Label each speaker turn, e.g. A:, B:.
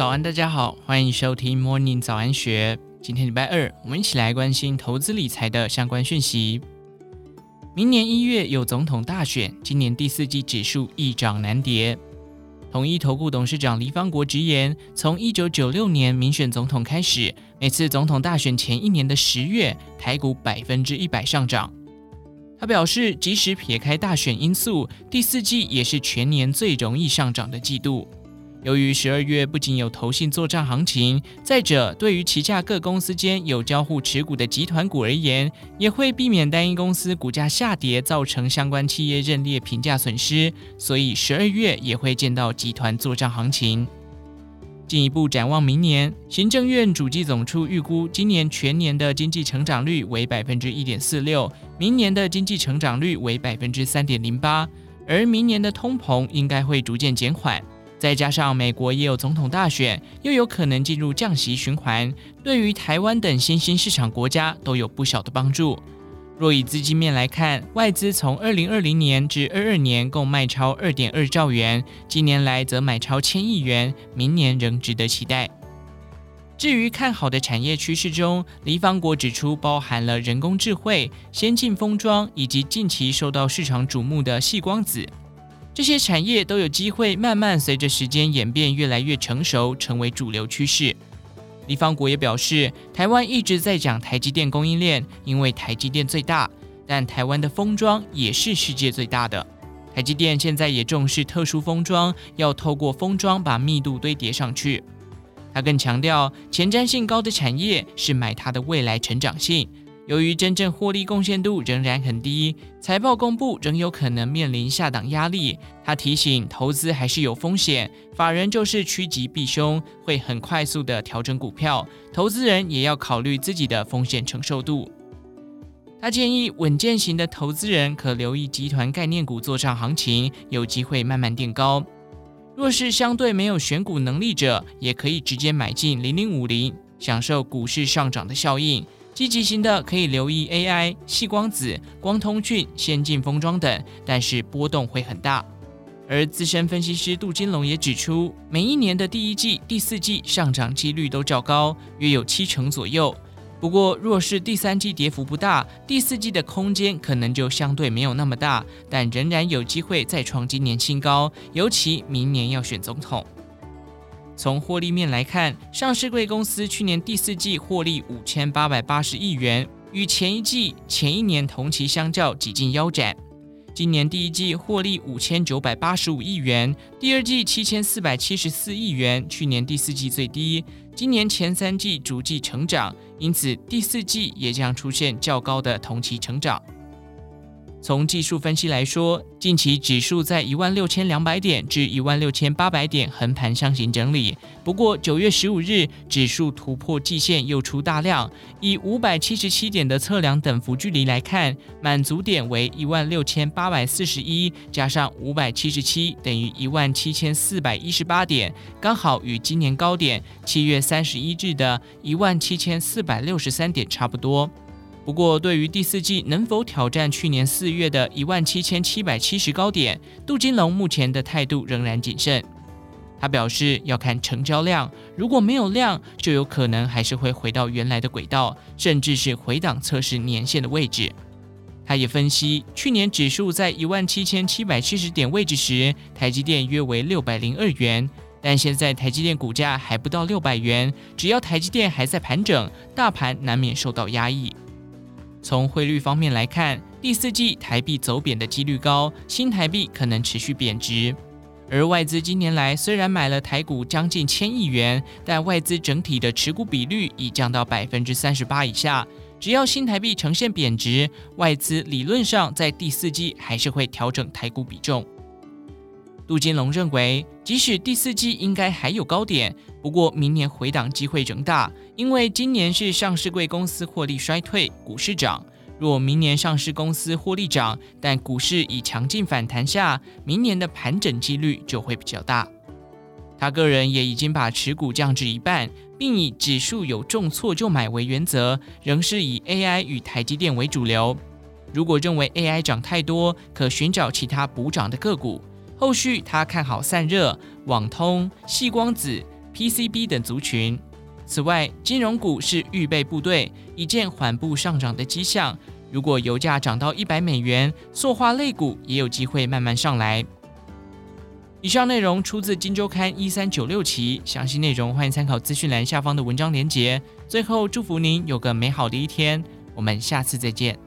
A: 早安，大家好，欢迎收听 Morning 早安学。今天礼拜二，我们一起来关心投资理财的相关讯息。明年一月有总统大选，今年第四季指数易涨难跌。统一投顾董事长黎方国直言，从一九九六年民选总统开始，每次总统大选前一年的十月，台股百分之一百上涨。他表示，即使撇开大选因素，第四季也是全年最容易上涨的季度。由于十二月不仅有投信做账行情，再者对于旗下各公司间有交互持股的集团股而言，也会避免单一公司股价下跌造成相关企业认列评价损失，所以十二月也会见到集团做账行情。进一步展望明年，行政院主计总处预估今年全年的经济成长率为百分之一点四六，明年的经济成长率为百分之三点零八，而明年的通膨应该会逐渐减缓。再加上美国也有总统大选，又有可能进入降息循环，对于台湾等新兴市场国家都有不小的帮助。若以资金面来看，外资从二零二零年至二二年共卖超二点二兆元，近年来则买超千亿元，明年仍值得期待。至于看好的产业趋势中，黎方国指出，包含了人工智慧、先进封装以及近期受到市场瞩目的细光子。这些产业都有机会慢慢随着时间演变越来越成熟，成为主流趋势。李方国也表示，台湾一直在讲台积电供应链，因为台积电最大，但台湾的封装也是世界最大的。台积电现在也重视特殊封装，要透过封装把密度堆叠上去。他更强调，前瞻性高的产业是买它的未来成长性。由于真正获利贡献度仍然很低，财报公布仍有可能面临下档压力。他提醒，投资还是有风险，法人就是趋吉避凶，会很快速地调整股票，投资人也要考虑自己的风险承受度。他建议稳健型的投资人可留意集团概念股做上行情，有机会慢慢垫高。若是相对没有选股能力者，也可以直接买进零零五零，享受股市上涨的效应。积极型的可以留意 AI、细光子、光通讯、先进封装等，但是波动会很大。而资深分析师杜金龙也指出，每一年的第一季、第四季上涨几率都较高，约有七成左右。不过，若是第三季跌幅不大，第四季的空间可能就相对没有那么大，但仍然有机会再创今年新高，尤其明年要选总统。从获利面来看，上市贵公司去年第四季获利五千八百八十亿元，与前一季、前一年同期相较几近腰斩。今年第一季获利五千九百八十五亿元，第二季七千四百七十四亿元，去年第四季最低。今年前三季逐季成长，因此第四季也将出现较高的同期成长。从技术分析来说，近期指数在一万六千两百点至一万六千八百点横盘上行整理。不过九月十五日指数突破季线又出大量，以五百七十七点的测量等幅距离来看，满足点为一万六千八百四十一加上五百七十七等于一万七千四百一十八点，刚好与今年高点七月三十一日的一万七千四百六十三点差不多。不过，对于第四季能否挑战去年四月的一万七千七百七十高点，杜金龙目前的态度仍然谨慎。他表示要看成交量，如果没有量，就有可能还是会回到原来的轨道，甚至是回档测试年线的位置。他也分析，去年指数在一万七千七百七十点位置时，台积电约为六百零二元，但现在台积电股价还不到六百元，只要台积电还在盘整，大盘难免受到压抑。从汇率方面来看，第四季台币走贬的几率高，新台币可能持续贬值。而外资今年来虽然买了台股将近千亿元，但外资整体的持股比率已降到百分之三十八以下。只要新台币呈现贬值，外资理论上在第四季还是会调整台股比重。杜金龙认为，即使第四季应该还有高点，不过明年回档机会仍大，因为今年是上市贵公司获利衰退，股市涨。若明年上市公司获利涨，但股市以强劲反弹下，明年的盘整几率就会比较大。他个人也已经把持股降至一半，并以指数有重挫就买为原则，仍是以 AI 与台积电为主流。如果认为 AI 涨太多，可寻找其他补涨的个股。后续他看好散热、网通、细光子、PCB 等族群。此外，金融股是预备部队，已见缓步上涨的迹象。如果油价涨到一百美元，塑化类股也有机会慢慢上来。以上内容出自《金周刊》一三九六期，详细内容欢迎参考资讯栏下方的文章连结。最后，祝福您有个美好的一天，我们下次再见。